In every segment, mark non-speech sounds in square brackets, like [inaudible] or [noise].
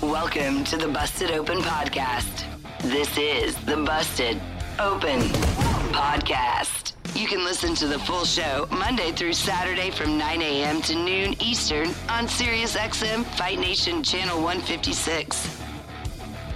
Welcome to the Busted Open Podcast. This is the Busted Open Podcast. You can listen to the full show Monday through Saturday from 9 a.m. to noon Eastern on SiriusXM Fight Nation Channel 156.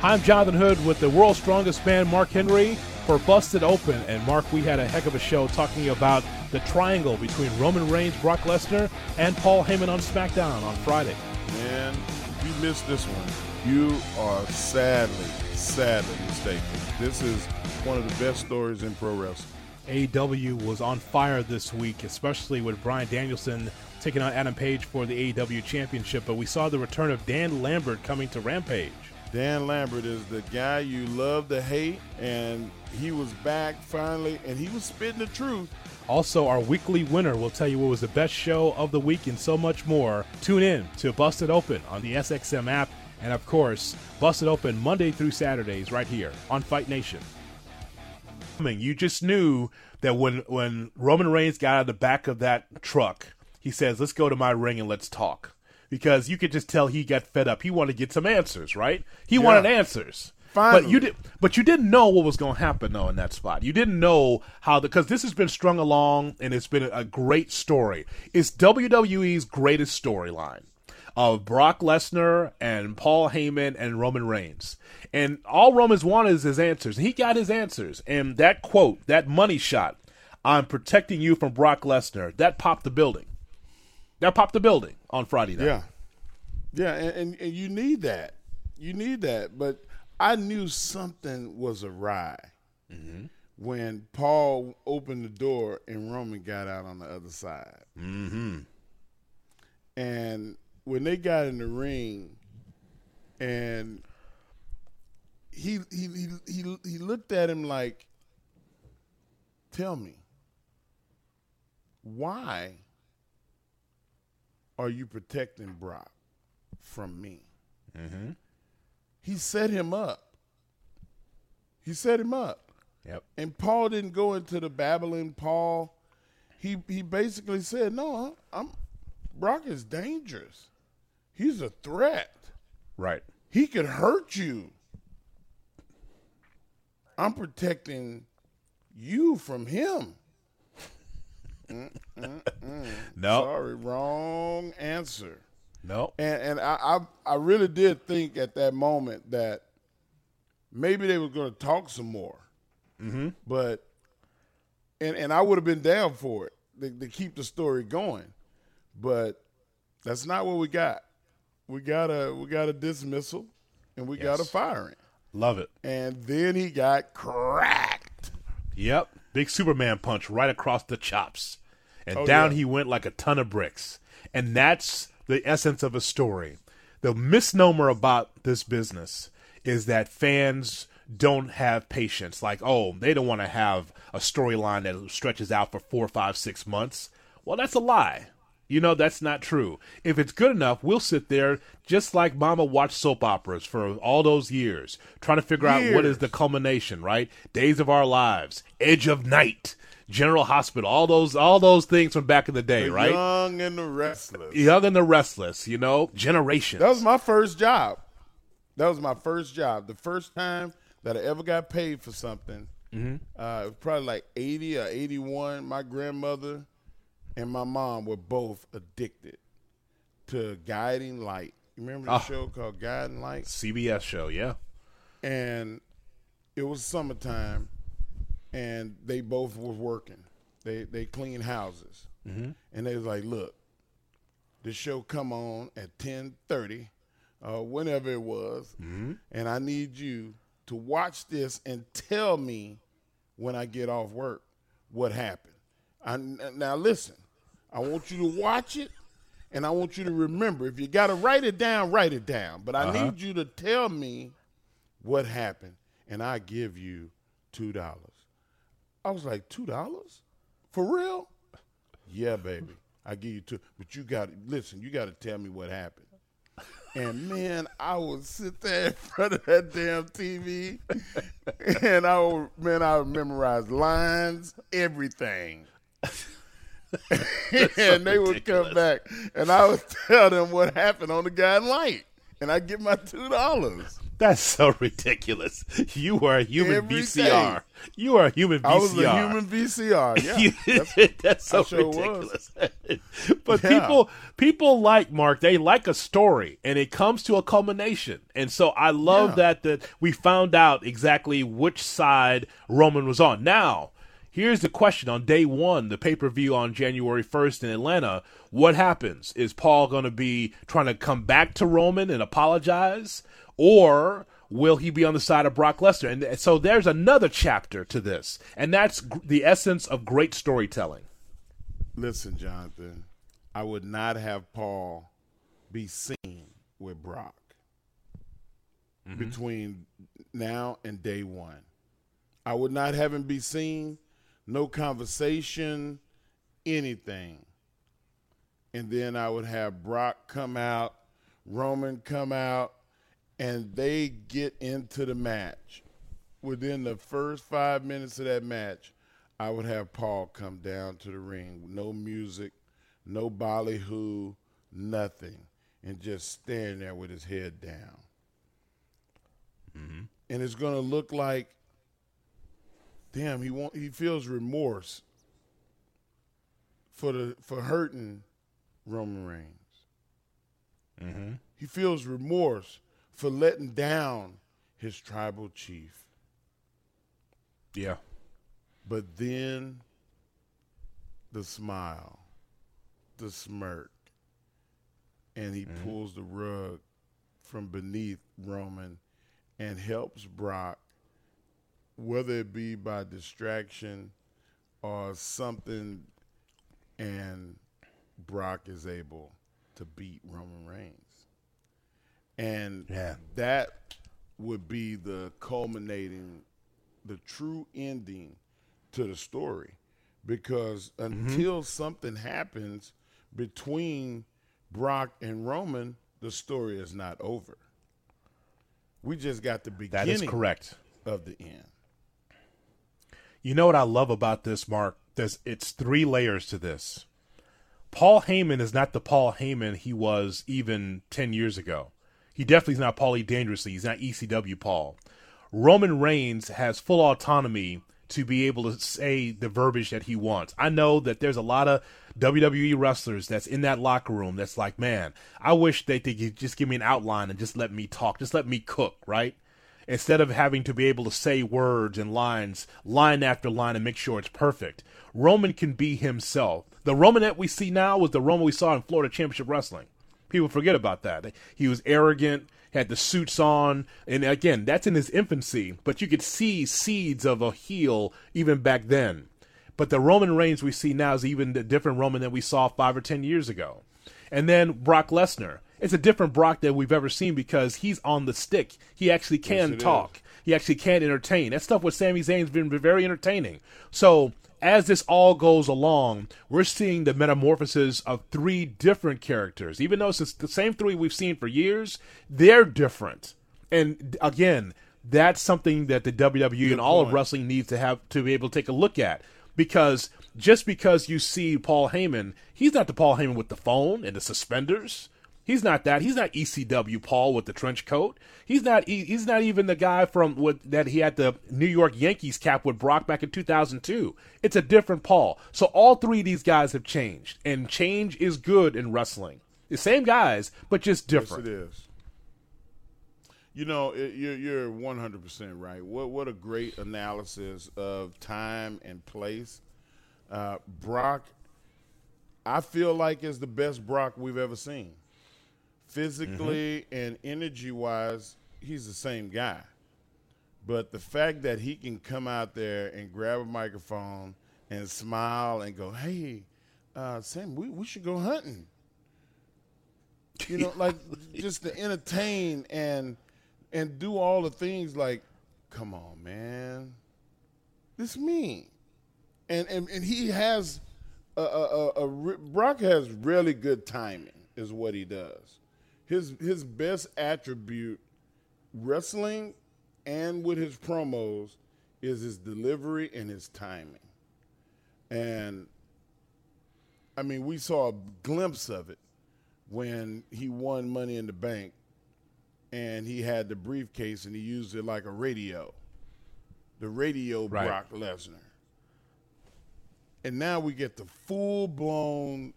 Hi, I'm Jonathan Hood with the world's strongest man, Mark Henry, for Busted Open. And Mark, we had a heck of a show talking about the triangle between Roman Reigns, Brock Lesnar, and Paul Heyman on SmackDown on Friday. Man, if you missed this one, you are sadly, sadly mistaken. This is one of the best stories in pro wrestling. AEW was on fire this week, especially with Bryan Danielson taking on Adam Page for the AEW Championship. But we saw the return of Dan Lambert coming to Rampage. Dan Lambert is the guy you love to hate, and he was back finally, and he was spitting the truth. Also, our weekly winner will tell you what was the best show of the week and so much more. Tune in to Busted Open on the SXM app, and of course, Busted Open Monday through Saturdays right here on Fight Nation. You just knew that when when Roman Reigns got out of the back of that truck, he says, "Let's go to my ring and let's talk." Because you could just tell he got fed up. He wanted to get some answers, right? He Yeah. wanted answers. Finally. But you did, but you didn't know what was going to happen though in that spot. You didn't know how the because this has been strung along and it's been a great story. It's WWE's greatest storyline of Brock Lesnar and Paul Heyman and Roman Reigns. And all Roman's wanted is his answers. And he got his answers. And that quote, that money shot, I'm protecting you from Brock Lesnar, that popped the building. That popped the building on Friday night. Yeah, yeah, and, and, and you need that. You need that. But I knew something was awry when Paul opened the door and Roman got out on the other side. Mm-hmm. And when they got in the ring, and he he he he, he looked at him like, "Tell me, why are you protecting Brock from me?" Mm-hmm. He set him up. He set him up. Yep. And Paul didn't go into the babbling. Paul, he he basically said, "No, I'm Brock is dangerous. He's a threat. Right. He could hurt you. I'm protecting you from him." No. Sorry, wrong answer. No. And and I, I I really did think at that moment that maybe they were going to talk some more. Mm-hmm. But and and I would have been down for it to, to keep the story going. But that's not what we got. We got a we got a dismissal and we got a firing. Love it. And then he got cracked. Yep. Big Superman punch right across the chops. And Oh, down yeah. he went like a ton of bricks. And that's the essence of a story. The misnomer about this business is that fans don't have patience. Like, oh, they don't want to have a storyline that stretches out for four, five, six months. Well, that's a lie. You know, that's not true. If it's good enough, we'll sit there just like Mama watched soap operas for all those years, trying to figure out what is the culmination, right? Days of Our Lives, Edge of Night, General Hospital, all those all those things from back in the day, The right? Young and the restless. Young and the Restless, you know, Generations. That was my first job. That was my first job. The first time that I ever got paid for something. Uh, it was probably like eighty or eighty-one. My grandmother and my mom were both addicted to Guiding Light. You remember the Ah. show called Guiding Light? CBS show, yeah. and it was summertime, and they both was working. They they clean houses, mm-hmm. and they was like, "Look, the show come on at ten thirty, uh, whenever it was, and I need you to watch this and tell me when I get off work what happened. I, now listen, I want you to watch it." And I want you to remember, if you got to write it down, write it down. But I uh-huh. need you to tell me what happened, and I give you two dollars. I was like, two dollars? For real? Yeah, baby. I give you two. But you got to listen, you got to tell me what happened. And man, I would sit there in front of that damn TV, and I would, man, I would memorize lines, everything. And they would come back, and I would tell them what happened on the guiding light, and I get my two dollars. That's so ridiculous. You are a human Every VCR. day. You are a human VCR. I was a human VCR. [laughs] Yeah, You- That's- [laughs] that's, so sure ridiculous. [laughs] but Yeah. people people like Mark, they like a story and it comes to a culmination. And so I love Yeah. that that we found out exactly which side Roman was on. Now, here's the question on day 1, the pay-per-view on January 1st in Atlanta, what happens? Is Paul going to be trying to come back to Roman and apologize or will he be on the side of Brock Lesnar? And so there's another chapter to this, and that's gr- the essence of great storytelling. Listen, Jonathan, I would not have Paul be seen with Brock mm-hmm. between now and day one. I would not have him be seen, no conversation, anything. And then I would have Brock come out, Roman come out, and they get into the match. Within the first five minutes of that match, I would have Paul come down to the ring. No music, no ballyhoo, nothing. And just standing there with his head down. Mm-hmm. And it's going to look like, damn, he want, he feels remorse for the for hurting Roman Reigns. Mm-hmm. He feels remorse for letting down his tribal chief. Yeah. But then the smile, the smirk, and he mm-hmm. pulls the rug from beneath Roman and helps Brock, whether it be by distraction or something, and Brock is able to beat Roman Reigns. And Yeah. that would be the culminating, the true ending to the story. Because mm-hmm. until something happens between Brock and Roman, the story is not over. We just got the That beginning is correct. of the end. You know what I love about this, Mark? There's it's three layers to this. Paul Heyman is not the Paul Heyman he was even ten years ago. He definitely is not Paulie Dangerously. He's not ECW Paul. Roman Reigns has full autonomy to be able to say the verbiage that he wants. I know that there's a lot of WWE wrestlers that's in that locker room that's like, man, I wish they could just give me an outline and just let me talk, just let me cook, right? Instead of having to be able to say words and lines line after line and make sure it's perfect. Roman can be himself. The Roman that we see now was the Roman we saw in Florida Championship Wrestling. People forget about that. He was arrogant, had the suits on, and again, that's in his infancy, but you could see seeds of a heel even back then. But the Roman Reigns we see now is even the different Roman that we saw five or ten years ago. And then Brock Lesnar. It's a different Brock than we've ever seen because he's on the stick. He actually can it talk. He actually can entertain. That stuff with Sami Zayn's been very entertaining. So as this all goes along, we're seeing the metamorphosis of three different characters. Even though it's the same three we've seen for years, they're different. And again, that's something that the WWE and all of wrestling needs to have to be able to take a look at. Because just because you see Paul Heyman, he's not the Paul Heyman with the phone and the suspenders. He's not that. He's not ECW Paul with the trench coat. He's not. He's not even the guy from what that he had the New York Yankees cap with Brock back in 2002. It's a different Paul. So all three of these guys have changed, and change is good in wrestling. The same guys, but just different. Yes, it is. You know, it, you're you're 100 percent right. What what a great analysis of time and place. Uh, Brock, I feel like is the best Brock we've ever seen physically mm-hmm. and energy wise, he's the same guy. But the fact that he can come out there and grab a microphone and smile and go, "Hey, uh, Sam, we, we should go hunting," you know, [laughs] like just to entertain and and do all the things like, "Come on, man, this me," and and and he has a, a, a, a Brock has really good timing, is what he does his his best attribute wrestling and with his promos is his delivery and his timing. And I mean, we saw a glimpse of it when he won Money in the Bank and he had the briefcase and he used it like a radio. The radio right. Brock Lesnar. And now we get the full blown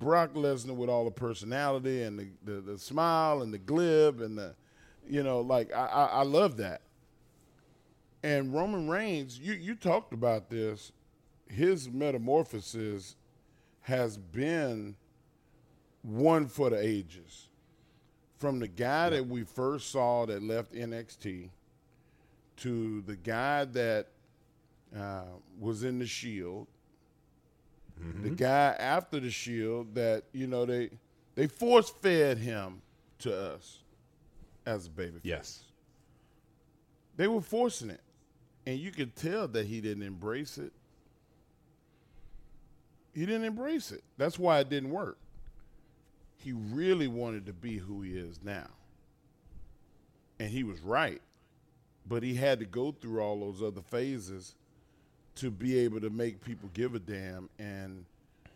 Brock Lesnar with all the personality and the, the, the, smile and the glib and the, you know, like I, I, I love that. And Roman Reigns, you, you talked about this. His metamorphosis has been one for the ages. From the guy that we first saw that left NXT to the guy that uh, was in the Shield Mm-hmm. The guy after the Shield that you know they they force fed him to us as a baby. Yes, they were forcing it, and you could tell that he didn't embrace it. He didn't embrace it. That's why it didn't work. He really wanted to be who he is now. And he was right. But he had to go through all those other phases to be able to make people give a damn. And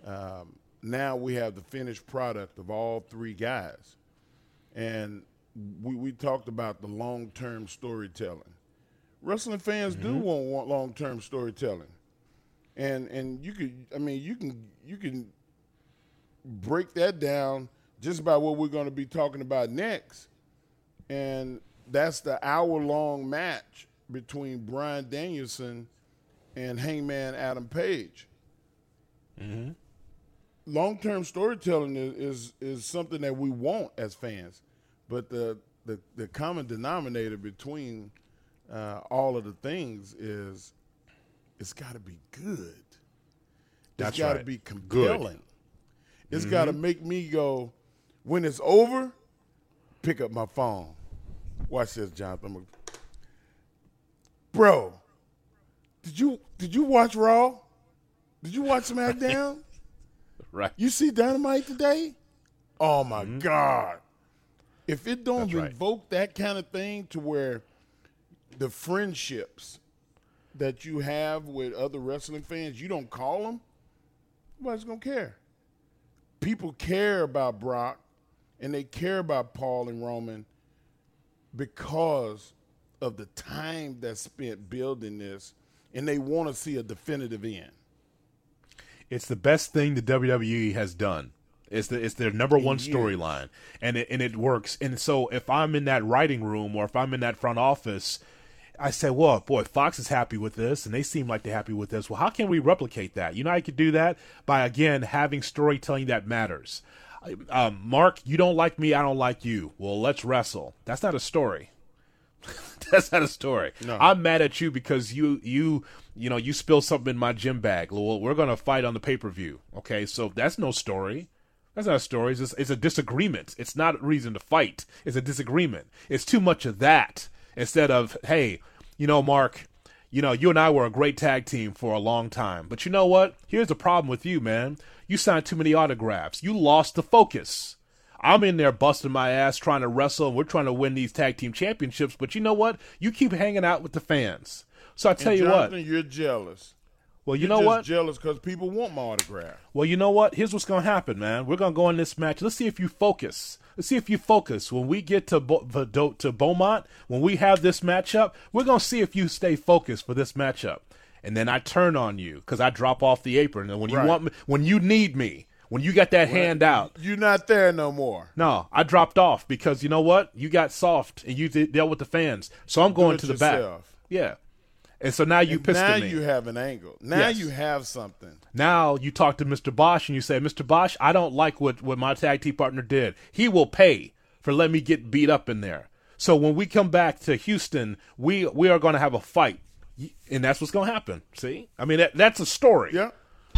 um, now we have the finished product of all three guys. And we, we talked about the long term storytelling. Wrestling fans mm-hmm. do want, want long term storytelling. And and you could I mean you can you can break that down just about what we're going to be talking about next. And that's the hour long match between Bryan Danielson and Hangman Adam Page. Mm-hmm. Long term storytelling is, is, is something that we want as fans, but the the, the common denominator between uh, all of the things is it's got to be good. It's got to right. be compelling. Good. It's mm-hmm. got to make me go when it's over. Pick up my phone. Watch this, Jonathan. Bro, did you did you watch Raw? Did you watch [laughs] SmackDown? right. You see Dynamite today? Oh my mm-hmm. God. If it don't That's invoke right. that kind of thing to where the friendships that you have with other wrestling fans, you don't call them, nobody's gonna care. People care about Brock and they care about Paul and Roman because of the time that's spent building this and they want to see a definitive end. It's the best thing the WWE has done. It's the it's their number one storyline, and it and it works. And so if I'm in that writing room or if I'm in that front office, I say, well, boy, Fox is happy with this, and they seem like they're happy with this. Well, how can we replicate that? You know, I could do that by again having storytelling that matters. Um, Mark, you don't like me, I don't like you. Well, let's wrestle. That's not a story. [laughs] That's not a story. No. I'm mad at you because you you you know you spilled something in my gym bag. Well, we're gonna fight on the pay per view. Okay, so that's no story. That's not a story. It's, just, it's a disagreement. It's not a reason to fight. It's a disagreement. It's too much of that instead of hey, you know, Mark. You know, you and I were a great tag team for a long time. But you know what? Here's the problem with you, man. You signed too many autographs. You lost the focus. I'm in there busting my ass trying to wrestle, and we're trying to win these tag team championships. But you know what? You keep hanging out with the fans. So I tell and you Jonathan, what, you're jealous. Well, you You're know just what? Jealous because people want my autograph. Well, you know what? Here's what's going to happen, man. We're going to go in this match. Let's see if you focus. Let's see if you focus. When we get to Bo- to Beaumont, when we have this matchup, we're going to see if you stay focused for this matchup. And then I turn on you because I drop off the apron. And when you Right. want me, when you need me, when you got that hand out, You're not there no more. no, I dropped off because you know what? You got soft and you did, dealt with the fans. So I'm going to the back. Yeah. And so now you And pissed now at me. you have an angle. Now Yes. you have something. Now you talk to Mr. Bosch and you say, Mr. Bosch, I don't like what, what my tag team partner did. He will pay for letting me get beat up in there. So when we come back to Houston, we we are going to have a fight, and that's what's going to happen. See, I mean that, that's a story. Yeah.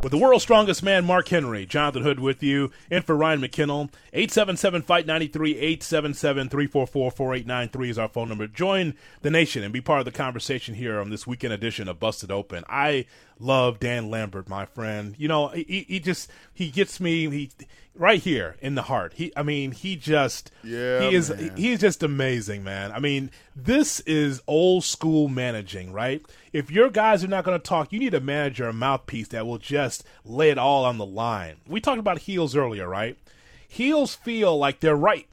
With the world's strongest man, Mark Henry, Jonathan Hood with you, and for Ryan McKinnell. 877 Fight 93, 877 344 4893 is our phone number. Join the nation and be part of the conversation here on this weekend edition of Busted Open. I love Dan Lambert, my friend. You know, he, he just, he gets me, he, right here in the heart. He, I mean, he just, Yeah, he is, man. he's just amazing, man. I mean, this is old school managing, right? If your guys are not going to talk, you need a manager, a mouthpiece that will just lay it all on the line. We talked about heels earlier, right? Heels feel like they're right.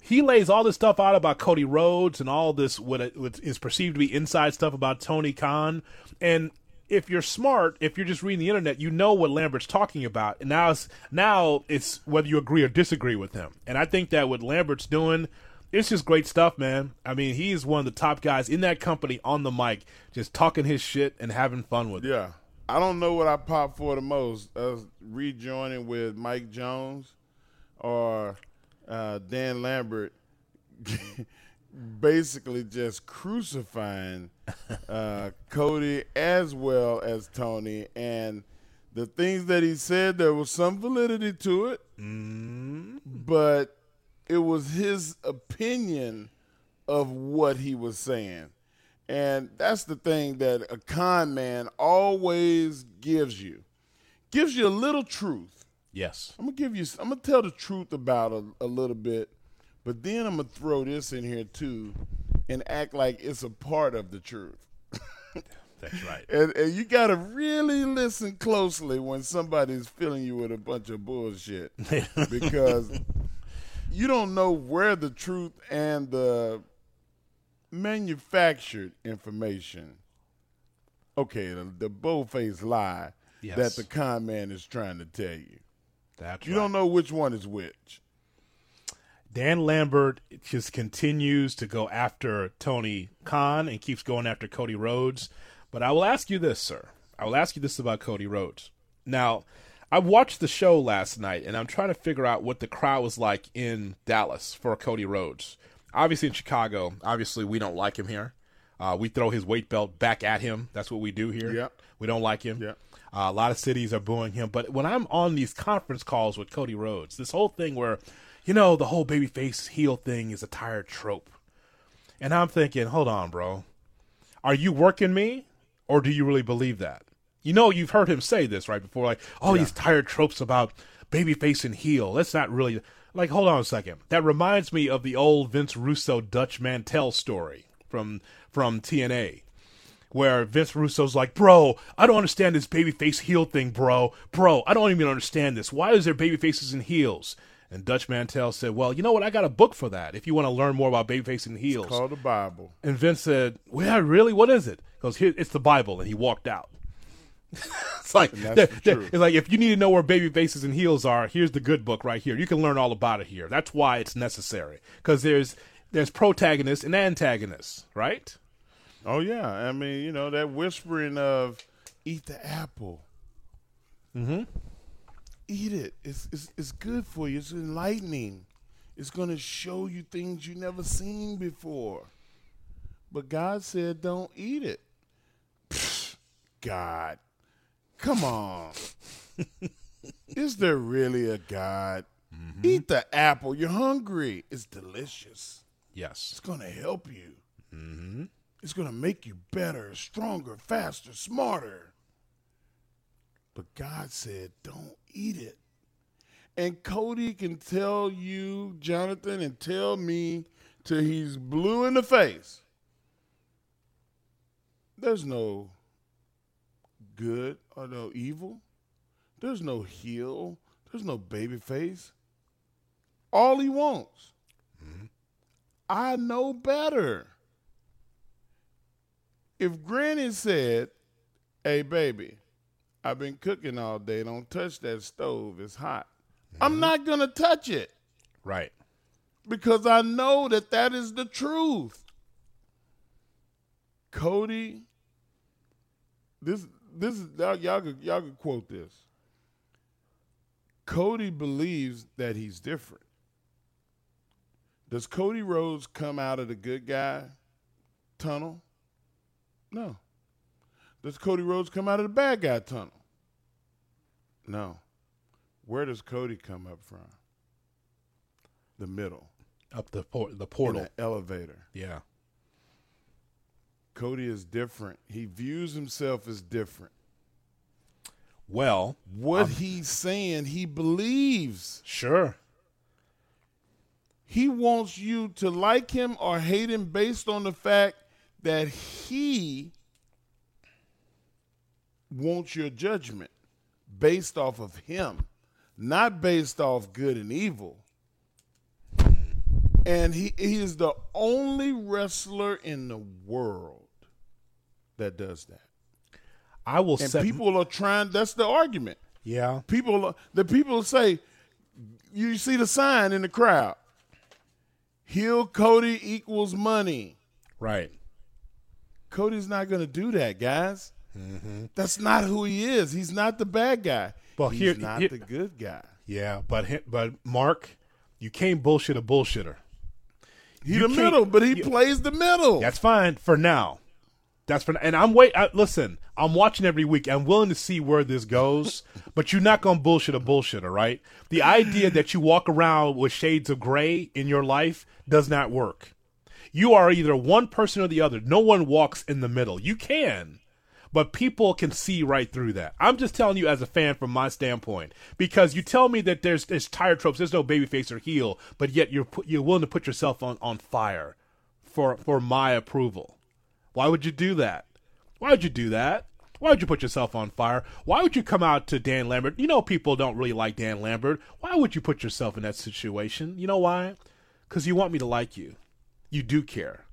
He lays all this stuff out about Cody Rhodes and all this what, it, what is perceived to be inside stuff about Tony Khan. And if you're smart, if you're just reading the internet, you know what Lambert's talking about. And now it's now it's whether you agree or disagree with him. And I think that what Lambert's doing, it's just great stuff, man. I mean, he's one of the top guys in that company on the mic, just talking his shit and having fun with it. Yeah. I don't know what I pop for the most. Us rejoining with Mike Jones or uh, Dan Lambert basically just crucifying uh, [laughs] Cody as well as Tony. And the things that he said, there was some validity to it, but it was his opinion of what he was saying. And that's the thing that a con man always gives you. Gives you a little truth. Yes. I'm gonna give you. I'm gonna tell the truth about a, a little bit, but then I'm gonna throw this in here too, and act like it's a part of the truth. [laughs] That's right. [laughs] And, and you gotta really listen closely when somebody's filling you with a bunch of bullshit, [laughs] because you don't know where the truth and the manufactured information. Okay, the, the bold-faced lie Yes. that the con man is trying to tell you. That's You right. don't know which one is which. Dan Lambert just continues to go after Tony Khan and keeps going after Cody Rhodes. But I will ask you this, sir. I will ask you this about Cody Rhodes. Now, I watched the show last night and I'm trying to figure out what the crowd was like in Dallas for Cody Rhodes. Obviously, in Chicago, obviously, we don't like him here. Uh, we throw his weight belt back at him. That's what we do here. Yep. We don't like him. Yep. Uh, a lot of cities are booing him. But when I'm on these conference calls with Cody Rhodes, this whole thing where, you know, the whole babyface heel thing is a tired trope. And I'm thinking, hold on, bro. Are you working me or do you really believe that? You know, you've heard him say this right before, like all these tired tropes about babyface and heel. That's not really like. Hold on a second. That reminds me of the old Vince Russo Dutch Mantell story from from TNA, where Vince Russo's like, "Bro, I don't understand this babyface heel thing, bro. Bro, I don't even understand this. Why is there babyfaces and heels?" And Dutch Mantell said, "Well, you know what? I got a book for that. If you want to learn more about babyface and heels." It's Called the Bible. And Vince said, "Well, really? What is it?" He goes, "Here, it's the Bible," and he walked out. [laughs] it's like And that's that- the that- truth. it's like if you need to know where baby faces and heels are, here's the good book right here. You can learn all about it here. That's why it's necessary because there's there's protagonists and antagonists, right? Oh yeah, I mean, you know that whispering of "eat the apple." Mm-hmm. Eat it. It's it's it's good for you. It's enlightening. It's going to show you things you never seen before. But God said, "Don't eat it." Pfft, God, come on. [laughs] Is there really a God? Eat the apple. You're hungry. It's delicious. Yes. It's going to help you. Mm-hmm. It's going to make you better, stronger, faster, smarter. But God said, don't eat it. And Cody can tell you, Jonathan, and tell me till he's blue in the face. There's no good or no evil. There's no heel. There's no baby face. All he wants mm-hmm. I know better. If Granny said, Hey, baby, I've been cooking all day. Don't touch that stove. It's hot. I'm mm-hmm. not going to touch it Right. because I know that that is the truth. Cody, this this is y'all y'all could, y'all could quote this. Cody believes that he's different. Does Cody Rhodes come out of the good guy tunnel? No. Does Cody Rhodes come out of the bad guy tunnel? No. Where does Cody come up from? The middle. Up the por- the In portal. an elevator. Yeah. Cody is different. He views himself as different. Well, What he's saying, he believes. sure. He wants you to like him or hate him based on the fact that he wants your judgment based off of him, not based off good and evil. And he, he is the only wrestler in the world that does that. I will And people are trying, that's the argument. yeah. People, the people say, you see the sign in the crowd. Heel Cody equals money. Right. Cody's not going to do that, guys. Mm-hmm. That's not who he is. He's not the bad guy. Well, He's here- not here- the good guy. Yeah, but but Mark, you can't bullshit a bullshitter. He You the middle, but he you- plays the middle. That's fine for now. That's for and I'm wait. I, listen, I'm watching every week. I'm willing to see where this goes, [laughs] but you're not gonna bullshit a bullshitter, right? The idea that you walk around with shades of gray in your life does not work. You are either one person or the other. No one walks in the middle. You can, but people can see right through that. I'm just telling you as a fan from my standpoint because you tell me that there's there's tire tropes, there's no babyface or heel, but yet you're you're willing to put yourself on on fire for for my approval. Why would you do that? Why would you do that? Why would you put yourself on fire? Why would you come out to Dan Lambert? You know people don't really like Dan Lambert. Why would you put yourself in that situation? You know why? Because you want me to like you. You do care.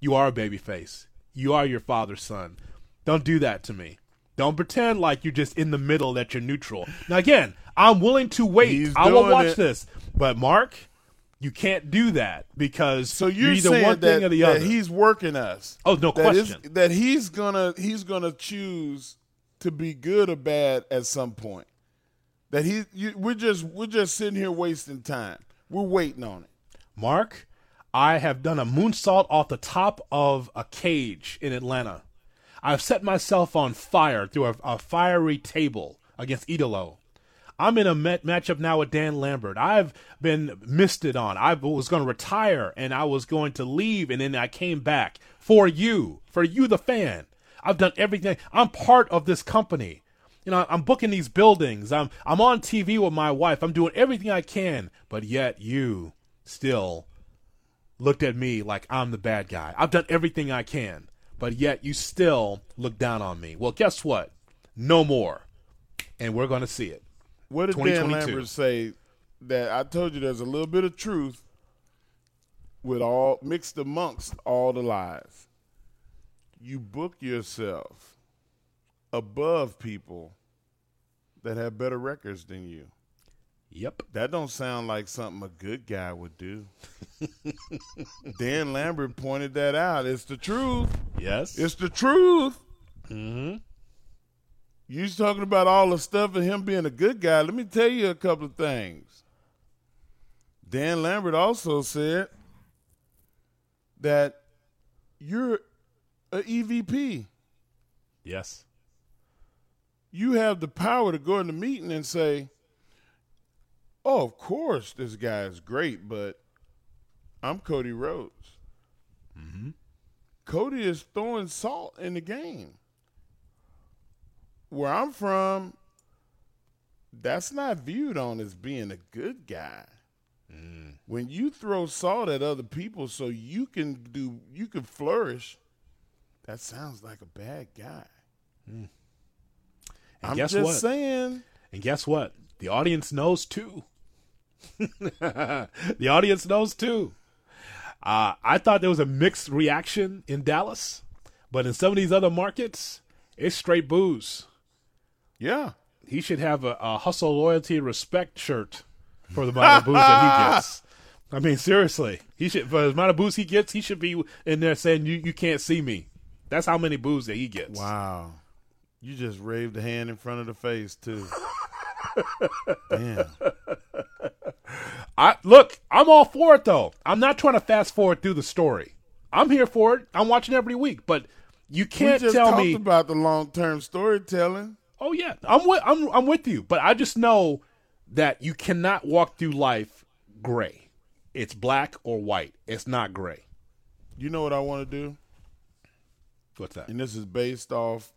You are a baby face. You are your father's son. Don't do that to me. Don't pretend like you're just in the middle that you're neutral. Now again, I'm willing to wait. He's I will watch it. this. But Mark, you can't do that because so you're, either saying one that, thing or the other. he's working us. Oh, no That is- question. that he's gonna he's gonna choose to be good or bad at some point. That he you, we're just we're just sitting here wasting time. We're waiting on it. Mark, I have done a moonsault off the top of a cage in Atlanta. I've set myself on fire through a, a fiery table against Idolo. I'm in a met matchup now with Dan Lambert. I've been misted on. I was going to retire and I was going to leave, and then I came back for you, for you, the fan. I've done everything. I'm part of this company. You know, I'm booking these buildings. I'm I'm on TV with my wife. I'm doing everything I can, but yet you still looked at me like I'm the bad guy. I've done everything I can, but yet you still look down on me. Well, guess what? No more. And we're going to see it. What did Dan Lambert say that I told you there's a little bit of truth with all mixed amongst all the lies. You book yourself above people that have better records than you. Yep. That don't sound like something a good guy would do. [laughs] Dan Lambert pointed that out. It's the truth. Yes. It's the truth. Mm-hmm. You talking about all the stuff and him being a good guy. Let me tell you a couple of things. Dan Lambert also said that you're a EVP. Yes. You have the power to go in the meeting and say, "Oh, of course, this guy is great, but I'm Cody Rhodes." Mm-hmm. Cody is throwing salt in the game. Where I'm from, that's not viewed on as being a good guy. Mm. When you throw salt at other people so you can do you can flourish, that sounds like a bad guy. And I'm guess just what? saying. And guess what? The audience knows too. [laughs] the audience knows too. Uh, I thought there was a mixed reaction in Dallas, but in some of these other markets, it's straight booze. Yeah. He should have a, a hustle, loyalty, respect shirt for the amount of booze that he [laughs] gets. I mean, seriously, he should for the amount of booze he gets, he should be in there saying, "You you can't see me." That's how many booze that he gets. Wow. You just raved a hand in front of the face too. [laughs] Damn. I look, I'm all for it though. I'm not trying to fast forward through the story. I'm here for it. I'm watching every week, but you can't just tell talked me. about the long term storytelling. oh yeah, I'm with I'm I'm with you, but I just know that you cannot walk through life gray. It's black or white. It's not gray. You know what I want to do? What's that? And this is based off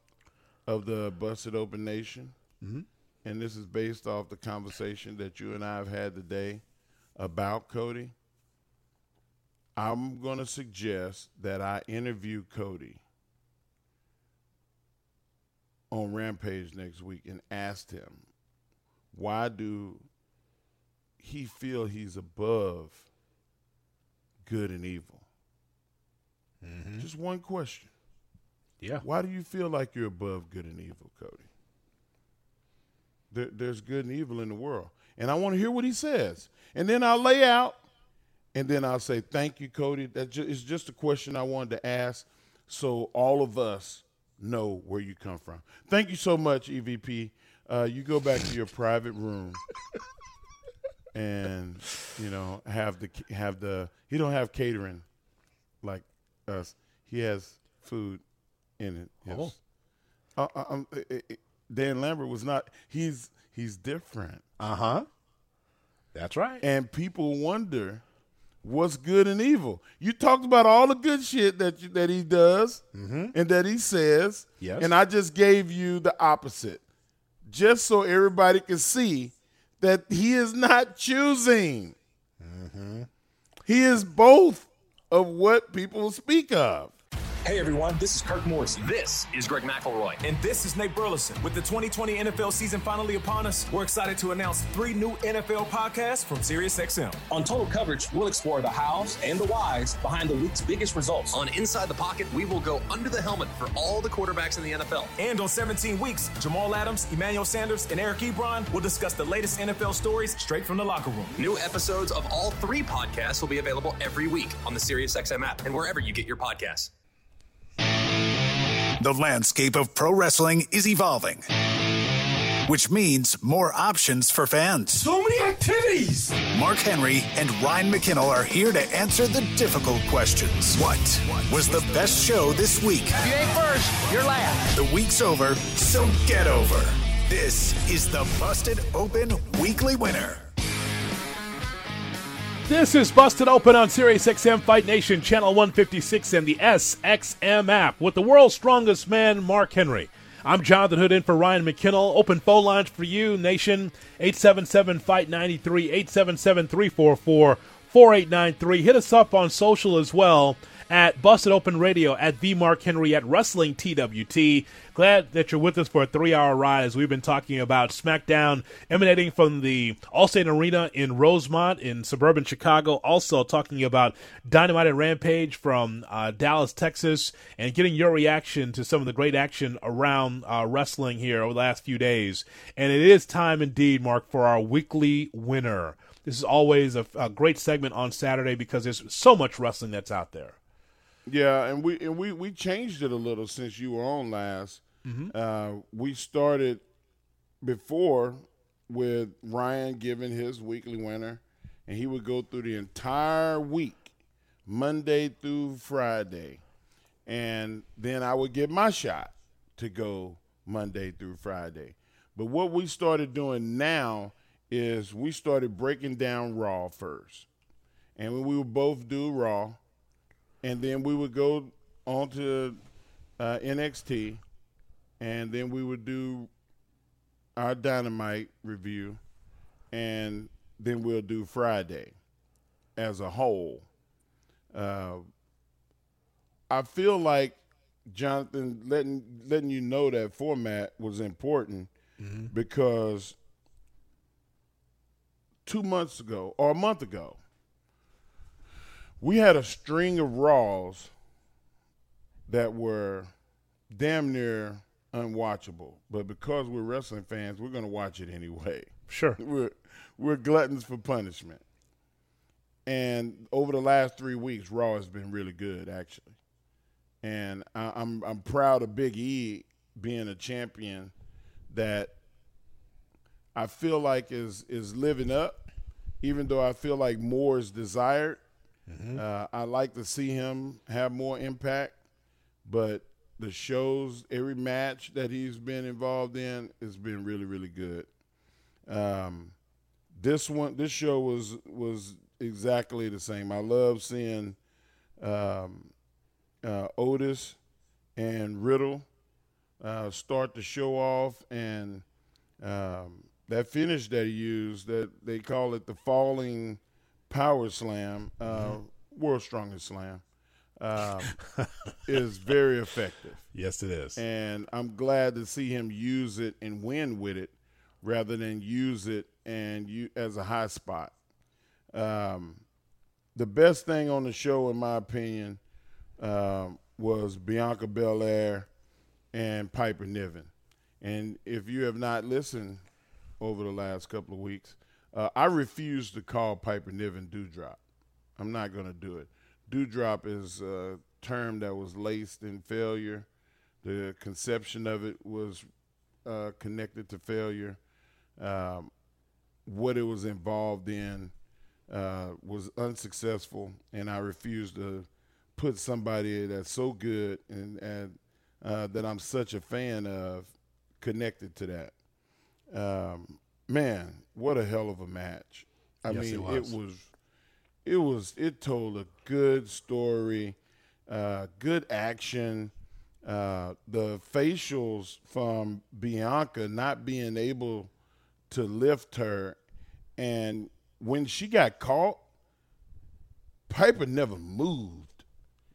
of the Busted Open Nation. Mm-hmm. And this is based off the conversation that you and I have had today about Cody. I'm going to suggest that I interview Cody on Rampage next week and ask him why do he feel he's above good and evil? Mm-hmm. Just one question. Yeah. Why do you feel like you're above good and evil, Cody? There, there's good and evil in the world. And I want to hear what he says. And then I'll lay out, and then I'll say, Thank you, Cody. That ju- is just a question I wanted to ask so all of us know where you come from. Thank you so much, EVP. Uh, you go back to your private room [laughs] and you know have the have the he don't have catering like us. He has food in it. Yes. Oh. Uh, um, uh, uh, uh, Dan Lambert was not. He's he's different, Uh huh. That's right. and people wonder what's good and evil. You talked about all the good shit that you, that he does and that he says. Yes. And I just gave you the opposite, just so everybody can see that he is not choosing. He is both of what people speak of. Hey everyone, this is Kirk Morrison. This is Greg McElroy. And this is Nate Burleson. With the 2020 NFL season finally upon us, we're excited to announce three new NFL podcasts from SiriusXM. On Total Coverage, we'll explore the hows and the whys behind the week's biggest results. On Inside the Pocket, we will go under the helmet for all the quarterbacks in the NFL. And on 17 weeks, Jamal Adams, Emmanuel Sanders, and Eric Ebron will discuss the latest NFL stories straight from the locker room. New episodes of all three podcasts will be available every week on the SiriusXM app and wherever you get your podcasts. The landscape of pro wrestling is evolving, which means more options for fans. So many activities! Mark Henry and Ryan McKinnell are here to answer the difficult questions. What was the best show this week? You ain't first, you're last. The week's over, so get over. This is the Busted Open Weekly Winner. This is Busted Open on Sirius XM Fight Nation, Channel 156, and the SXM app with the world's strongest man, Mark Henry. I'm Jonathan Hood in for Ryan McKinnell. Open phone lines for you, Nation 877 Fight 93, 877 344 4893. Hit us up on social as well at Busted Open Radio, at the Mark Henry, at Wrestling TWT. Glad that you're with us for a three hour ride as we've been talking about SmackDown emanating from the Allstate Arena in Rosemont in suburban Chicago. Also talking about Dynamite and Rampage from uh, Dallas, Texas, and getting your reaction to some of the great action around uh, wrestling here over the last few days. And it is time indeed, Mark, for our weekly winner. This is always a, a great segment on Saturday because there's so much wrestling that's out there. Yeah, and we and we we changed it a little since you were on last. Mm-hmm. Uh, we started before with Ryan giving his weekly winner, and he would go through the entire week, Monday through Friday, and then I would get my shot to go Monday through Friday. But what we started doing now is we started breaking down Raw first, and we would both do Raw and then we would go on to uh, NXT, and then we would do our Dynamite review, and then we'll do Friday as a whole. Uh, I feel like Jonathan letting letting you know that format was important mm-hmm. because two months ago or a month ago, we had a string of Raws that were damn near unwatchable. But because we're wrestling fans, we're going to watch it anyway. Sure. [laughs] We're, we're gluttons for punishment. And over the last three weeks, Raw has been really good, actually. And I, I'm I'm proud of Big E being a champion that I feel like is is living up, even though I feel like more is desired. Mm-hmm. Uh, I like to see him have more impact, but the shows, every match that he's been involved in, has been really, really good. Um, this one, this show was was exactly the same. I love seeing um, uh, Otis and Riddle uh, start the show off, and um, that finish that he used, that they call it the falling Power Slam, uh, mm-hmm. World's Strongest Slam, um, [laughs] is very effective. Yes, it is. And I'm glad to see him use it and win with it rather than use it and you as a high spot. Um, the best thing on the show, in my opinion, um, was Bianca Belair and Piper Niven. And if you have not listened over the last couple of weeks, uh, I refuse to call Piper Niven Doudrop. I'm not going to do it. Doudrop is a term that was laced in failure. The conception of it was uh, connected to failure. Um, what it was involved in uh, was unsuccessful, and I refuse to put somebody that's so good and, and uh, that I'm such a fan of connected to that. Um, man, what a hell of a match! I yes, mean, it was. it was. it was it told a good story, uh, good action. Uh, the facials from Bianca not being able to lift her, and when she got caught, Piper never moved.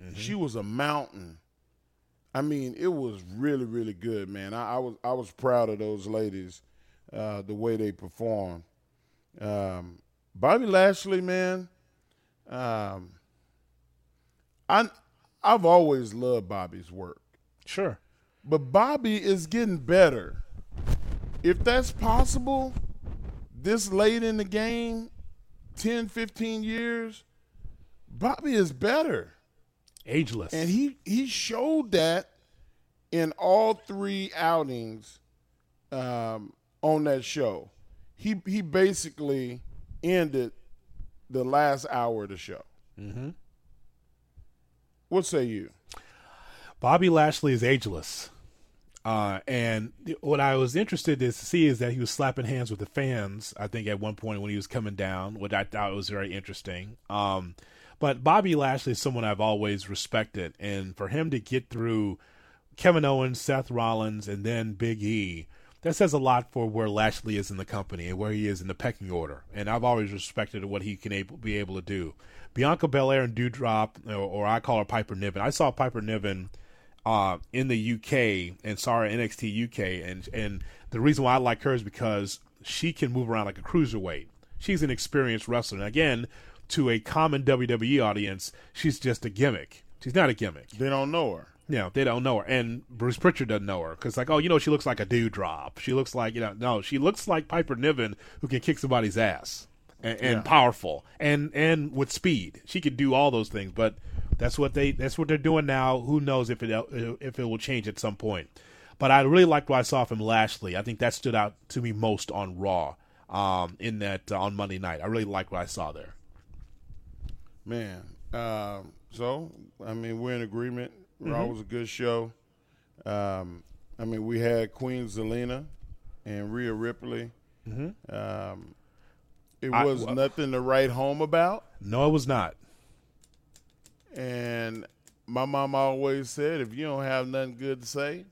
Mm-hmm. She was a mountain. I mean, it was really, really good, man. I, I was I was proud of those ladies uh, the way they perform. Um, Bobby Lashley, man, um, I I've always loved Bobby's work. Sure, but Bobby is getting better. If that's possible, this late in the game, 10, 15 years, Bobby is better. Ageless. And he he showed that in all three outings um, on that show. He he basically ended the last hour of the show. Mm-hmm. What say you? Bobby Lashley is ageless. Uh, and what I was interested to see is that he was slapping hands with the fans. I think at one point when he was coming down, which I thought was very interesting. Um, but Bobby Lashley is someone I've always respected, and for him to get through Kevin Owens, Seth Rollins, and then Big E, that says a lot for where Lashley is in the company and where he is in the pecking order. And I've always respected what he can able, be able to do. Bianca Belair and Doudrop, or, or I call her Piper Niven. I saw Piper Niven uh, in the UK and saw her NXT UK, and and the reason why I like her is because she can move around like a cruiserweight. She's an experienced wrestler. And again, to a common WWE audience, she's just a gimmick. She's not a gimmick. They don't know her. Yeah, they don't know her, and Bruce Pritchard doesn't know her because, like, oh, you know, she looks like a Doudrop. She looks like, you know, no, she looks like Piper Niven who can kick somebody's ass and, and Yeah. powerful and and with speed. She could do all those things, but that's what they that's what they're doing now. Who knows if it if it will change at some point? But I really liked what I saw from Lashley. I think that stood out to me most on Raw um, in that uh, on Monday night. I really liked what I saw there. Man, um, so I mean, we're in agreement. Raw Mhm. was a good show. Um, I mean, we had Queen Zelina and Rhea Ripley. Mhm. Um, it I- was well- nothing to write home about. No, it was not. And my mom always said, if you don't have nothing good to say,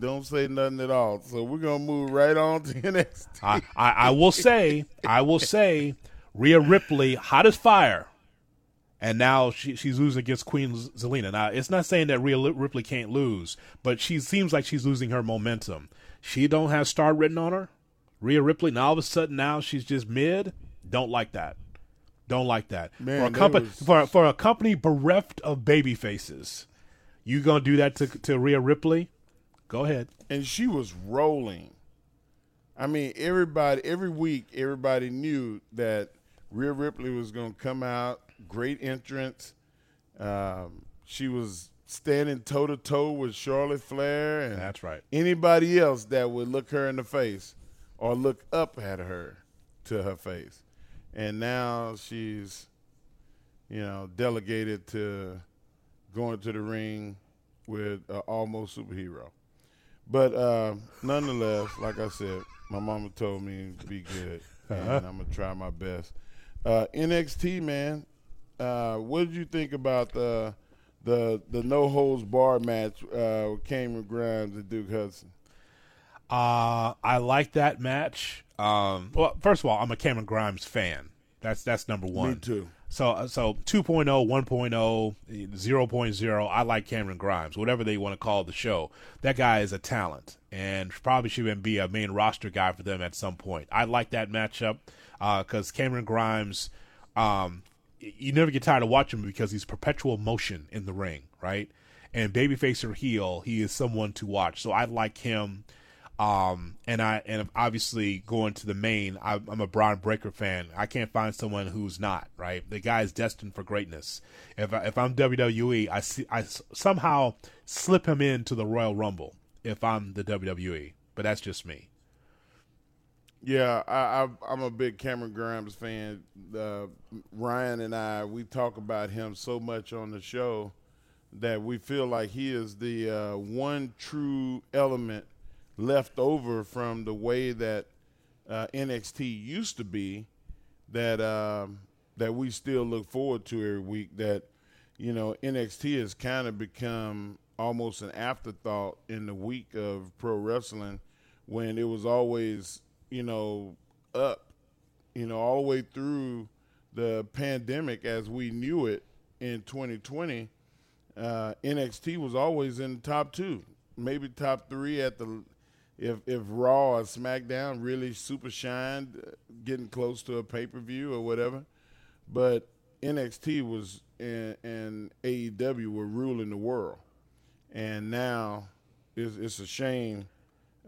don't say nothing at all. So we're gonna move right on to [laughs] NXT. I, I, I will say, I will say, Rhea Ripley, hot as fire, and now she, she's losing against Queen Zelina. Now, it's not saying that Rhea Ripley can't lose, but she seems like she's losing her momentum. She don't have star written on her. Rhea Ripley, now all of a sudden now she's just mid. Don't like that. Don't like that. Man, for a company was- for for a company bereft of baby faces, you gonna do that to to Rhea Ripley? Go ahead. and she was rolling. I mean, everybody every week, everybody knew that Rhea Ripley was going to come out. Great entrance. Um, she was standing toe to toe with Charlotte Flair, and That's right. Anybody else that would look her in the face or look up at her to her face, and now she's, you know, delegated to going to the ring with an almost superhero. But uh, nonetheless, like I said, my mama told me to be good, and. [laughs] I'm gonna try my best. Uh, NXT man, uh, what did you think about the the the no holds bar match uh, with Cameron Grimes and Duke Hudson? Uh, I like that match. Um, well, first of all, I'm a Cameron Grimes fan. That's that's number one. Me too. So uh, so 2.0, 1.0, 0.0. I like Cameron Grimes, whatever they want to call the show. That guy is a talent, and probably should even be a main roster guy for them at some point. I like that matchup because Cameron Grimes, um, you never get tired of watching him because he's perpetual motion in the ring, right? And babyface or heel, he is someone to watch. So I like him. Um, and I and obviously going to the main, I, I'm a Bron Breakker fan. I can't find someone who's not right. The guy is destined for greatness. If I, if I'm WWE, I see I somehow slip him into the Royal Rumble. If I'm the WWE, but that's just me. Yeah, I, I, I'm a big Cameron Grimes fan. Uh, Ryan and I, we talk about him so much on the show that we feel like he is the uh, one true element left over from the way that uh, NXT used to be. That um, that we still look forward to every week. That you know NXT has kind of become almost an afterthought in the week of pro wrestling when it was always you know up you know all the way through the pandemic as we knew it in 2020 uh, NXT was always in the top two maybe top three at the if if Raw or SmackDown really super shined uh, getting close to a pay-per-view or whatever but NXT was and, and AEW were ruling the world and now it's, it's a shame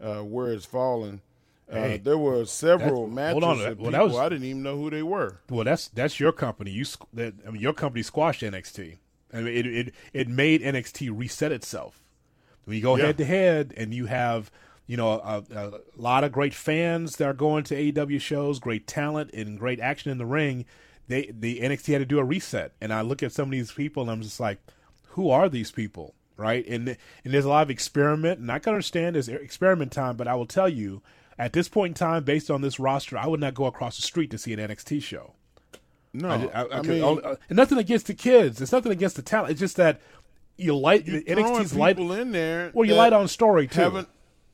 uh, where it's fallen. Uh, there were several matches hold on, of well, that was- I didn't even know who they were. Well, that's that's your company. You that I mean, your company squashed NXT. I mean, it it it made NXT reset itself. When you go head to head, and you have you know a, a lot of great fans that are going to AEW shows, great talent and great action in the ring. They the NXT had to do a reset, and I look at some of these people, and I'm just like, who are these people? right? And and there's a lot of experiment, and I can understand there's experiment time, but I will tell you, at this point in time, based on this roster, I would not go across the street to see an NXT show. No, I, I, I, mean, uh, and nothing against the kids. It's nothing against the talent. It's just that you light you're NXT's light. people in there. Well, you light on story too.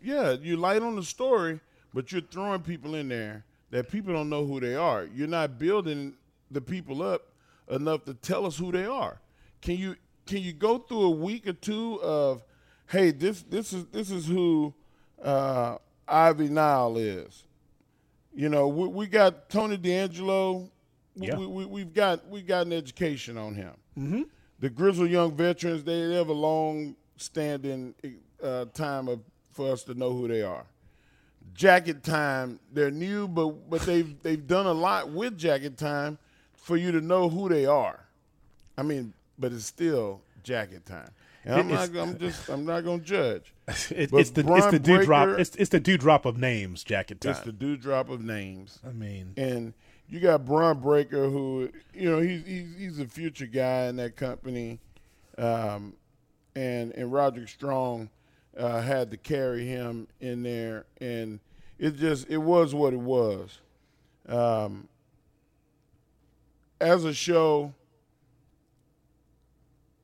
Yeah, you light on the story, but you're throwing people in there that people don't know who they are. You're not building the people up enough to tell us who they are. Can you can you go through a week or two of, hey, this this is this is who uh, Ivy Nile is. You know, we, we got Tony D'Angelo. We, Yeah. we, we, we've got we got an education on him. Mm-hmm. The grizzled young veterans they, they have a long standing uh, time of, for us to know who they are. Jacket time, they're new, but but [laughs] they've they've done a lot with jacket time for you to know who they are. I mean, but it's still jacket time. And I'm not. I'm just. I'm not gonna judge. [laughs] It, it's the it's Bron the dewdrop. It's it's the dewdrop of names. Jacket time. It's the dewdrop of names. I mean, And you got Bron Breakker, who you know he's he's, he's a future guy in that company, um, and and Roderick Strong uh, had to carry him in there, and it just it was what it was. Um, as a show,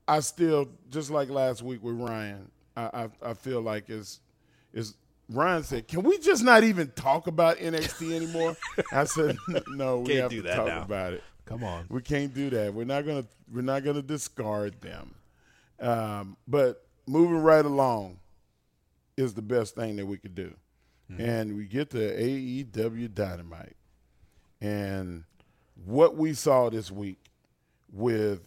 I still just like last week with Ryan. I I, I feel like it's it's Ryan said, "Can we just not even talk about NXT [laughs] anymore?" I said, [laughs] "No, we Can't have do to that talk now. about it. Come on. we can't do that. We're not gonna we're not gonna discard them. Um, but moving right along is the best thing that we could do, Mm-hmm. and we get to AEW Dynamite, and what we saw this week with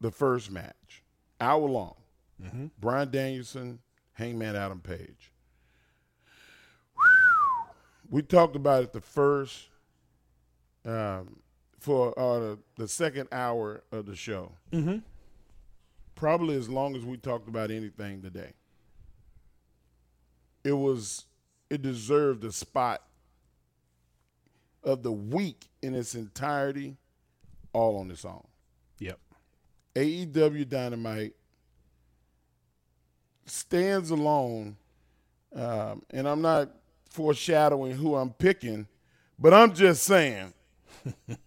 the first match, hour long. Mm-hmm. Bryan Danielson, Hangman Adam Page. We talked about it the first, um, for uh, the, the second hour of the show. Mm-hmm. Probably as long as we talked about anything today. It was, it deserved a spot of the week in its entirety, all on its own. Yep. AEW Dynamite stands alone, um, and I'm not foreshadowing who I'm picking, but I'm just saying, [laughs]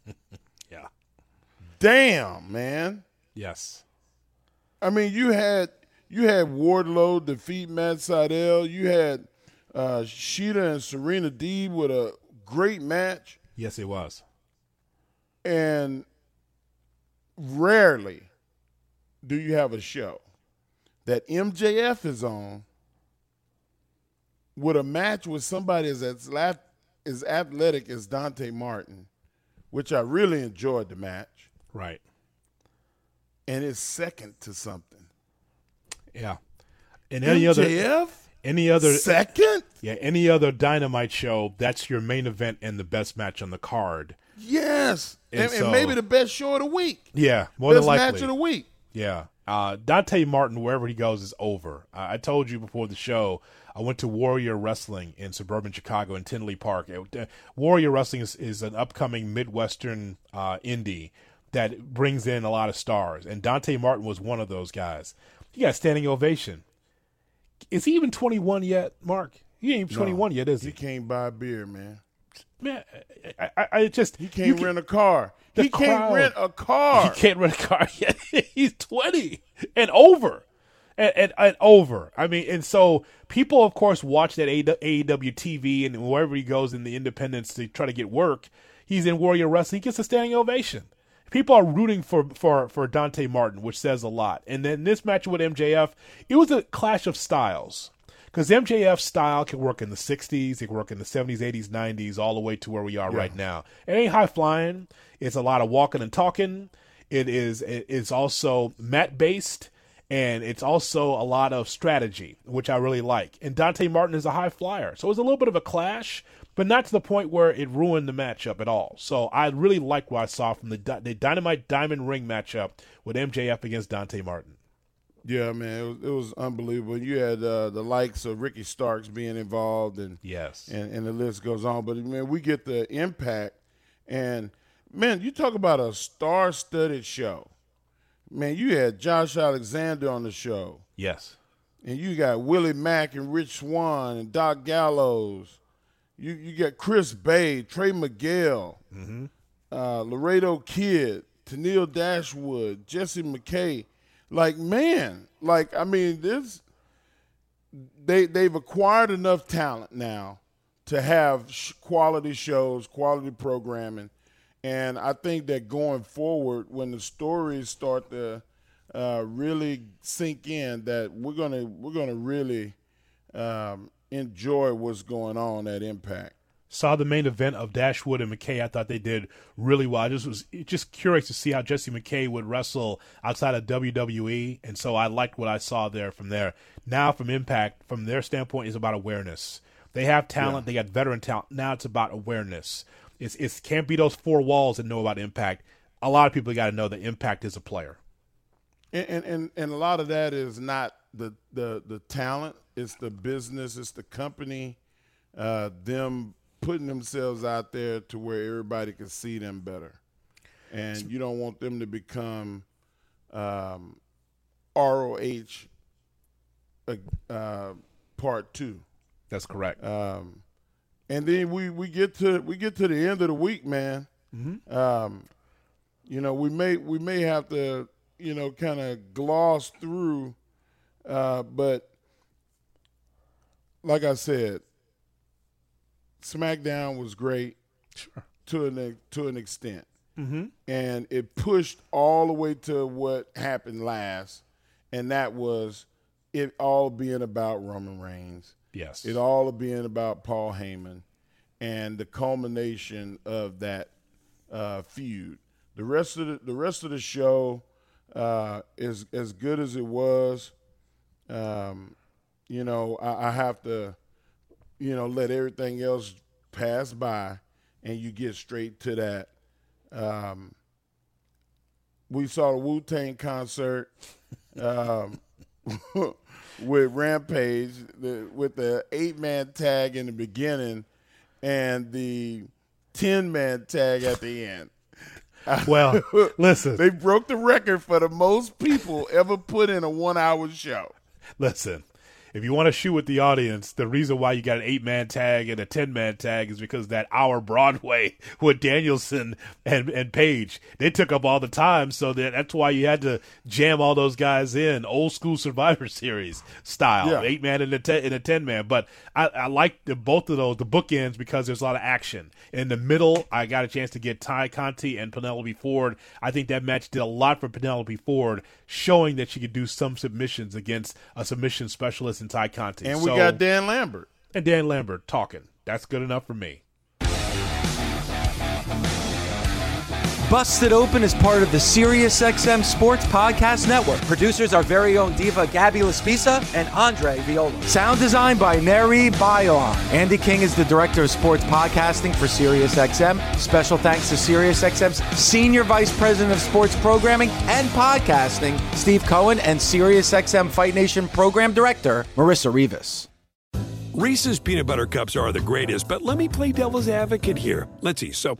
Yeah. damn, man. Yes. I mean, you had you had Wardlow defeat Matt Sydal. You had uh, Shida and Serena Deeb with a great match, Yes, it was. and rarely do you have a show that MJF is on with a match with somebody as as athletic as Dante Martin, which I really enjoyed the match, Right. and it's second to something. Yeah. And any other MJF any other second? yeah any other dynamite show that's your main event and the best match on the card. Yes, And and, and maybe the best show of the week, Yeah, more best than likely. match of the week. Yeah. Uh, Dante Martin, wherever he goes, is over. Uh, I told you before the show, I went to Warrior Wrestling in suburban Chicago in Tinley Park. It- uh, Warrior Wrestling is, is an upcoming Midwestern uh, indie that brings in a lot of stars, and Dante Martin was one of those guys. He got a standing ovation. Is he even 21 yet, Mark? He ain't even 21 yet, is He he? can't buy beer, man. Man, I, I, I just He can't can- rent a car. The He can't rent a car. He can't rent a car [laughs] yet. He's 20 and over. And, and, and over. I mean, and so people, of course, watch that AEW TV and wherever he goes in the independents to try to get work, he's in Warrior Wrestling. He gets a standing ovation. People are rooting for, for, for Dante Martin, which says a lot. And then this match with MJF, it was a clash of styles. Because MJF's style can work in the 60s, it can work in the 70s, 80s, 90s, all the way to where we are right now. It ain't high flying. It's a lot of walking and talking. It is it is also mat based, and it's also a lot of strategy, which I really like. And Dante Martin is a high flyer, so it was a little bit of a clash, but not to the point where it ruined the matchup at all. So I really like what I saw from the the Dynamite Diamond Ring matchup with MJF against Dante Martin. Yeah, man, it was, it was unbelievable. You had uh, the likes of Ricky Starks being involved, and Yes. and, and the list goes on. But man, we get the impact, and man, you talk about a star-studded show. man, you had Josh Alexander on the show. Yes. And you got Willie Mack and Rich Swann and Doc Gallows. You you got Chris Bey, Trey Miguel, Mm-hmm. uh, Laredo Kid, Tenille Dashwood, Jessie McKay. Like man, like I mean, this they they've acquired enough talent now to have sh- quality shows, quality programming, and I think that going forward, when the stories start to uh, really sink in, that we're gonna we're gonna really um, enjoy what's going on at Impact. Saw the main event of Dashwood and McKay. I thought they did really well. I just was just curious to see how Jessie McKay would wrestle outside of WWE, and so I liked what I saw there from there. Now, from Impact, from their standpoint, is about awareness. They have talent. They got veteran talent. Now it's about awareness. It's it can't be those four walls that know about Impact. A lot of people got to know that Impact is a player. And, and and and a lot of that is not the the the talent. It's the business. It's the company. Uh, them putting themselves out there to where everybody can see them better, and you don't want them to become um, ROH uh, uh, part two. That's correct. Um, and then we, we get to we get to the end of the week, man. Mm-hmm. Um, you know, we may we may have to you know kind of gloss through, uh, but like I said, SmackDown was great to an to an extent, Mm-hmm. and it pushed all the way to what happened last, and that was it all being about Roman Reigns. Yes. It all being about Paul Heyman and the culmination of that uh, feud. The rest of the, the rest of the show uh, is as good as it was. Um, you know, I, I have to, you know, let everything else pass by, and you get straight to that. Um, we saw the Wu Tang concert. Um, [laughs] with Rampage the, with the eight man tag in the beginning and the ten man tag at the end. [laughs] Well, listen. they broke the record for the most people ever put in a one hour show. Listen, if you want to shoot with the audience, the reason why you got an eight man tag and a ten man tag is because that hour Broadway [laughs] with Danielson and and Page they took up all the time, so that that's why you had to jam all those guys in old school Survivor [laughs] Series style, Yeah. eight man and a ten and a ten man. But I, I like the, both of those, the bookends, because there's a lot of action in the middle. I got a chance to get Tay Conti and Penelope Ford. I think that match did a lot for Penelope Ford, showing that she could do some submissions against a submission specialist in Tay Conti. And we So- got Dan Lambert. and Dan Lambert talking. That's good enough for me. Busted Open is part of the SiriusXM Sports Podcast Network. Producers our very own diva Gabby Laspisa and Andre Viola. Sound design by Neri Bayon. Andy King is the director of sports podcasting for SiriusXM. Special thanks to SiriusXM's senior vice president of sports programming and podcasting, Steve Cohen, and SiriusXM Fight Nation program director, Marissa Rivas. Reese's peanut butter cups are the greatest, but let me play devil's advocate here. Let's see. So,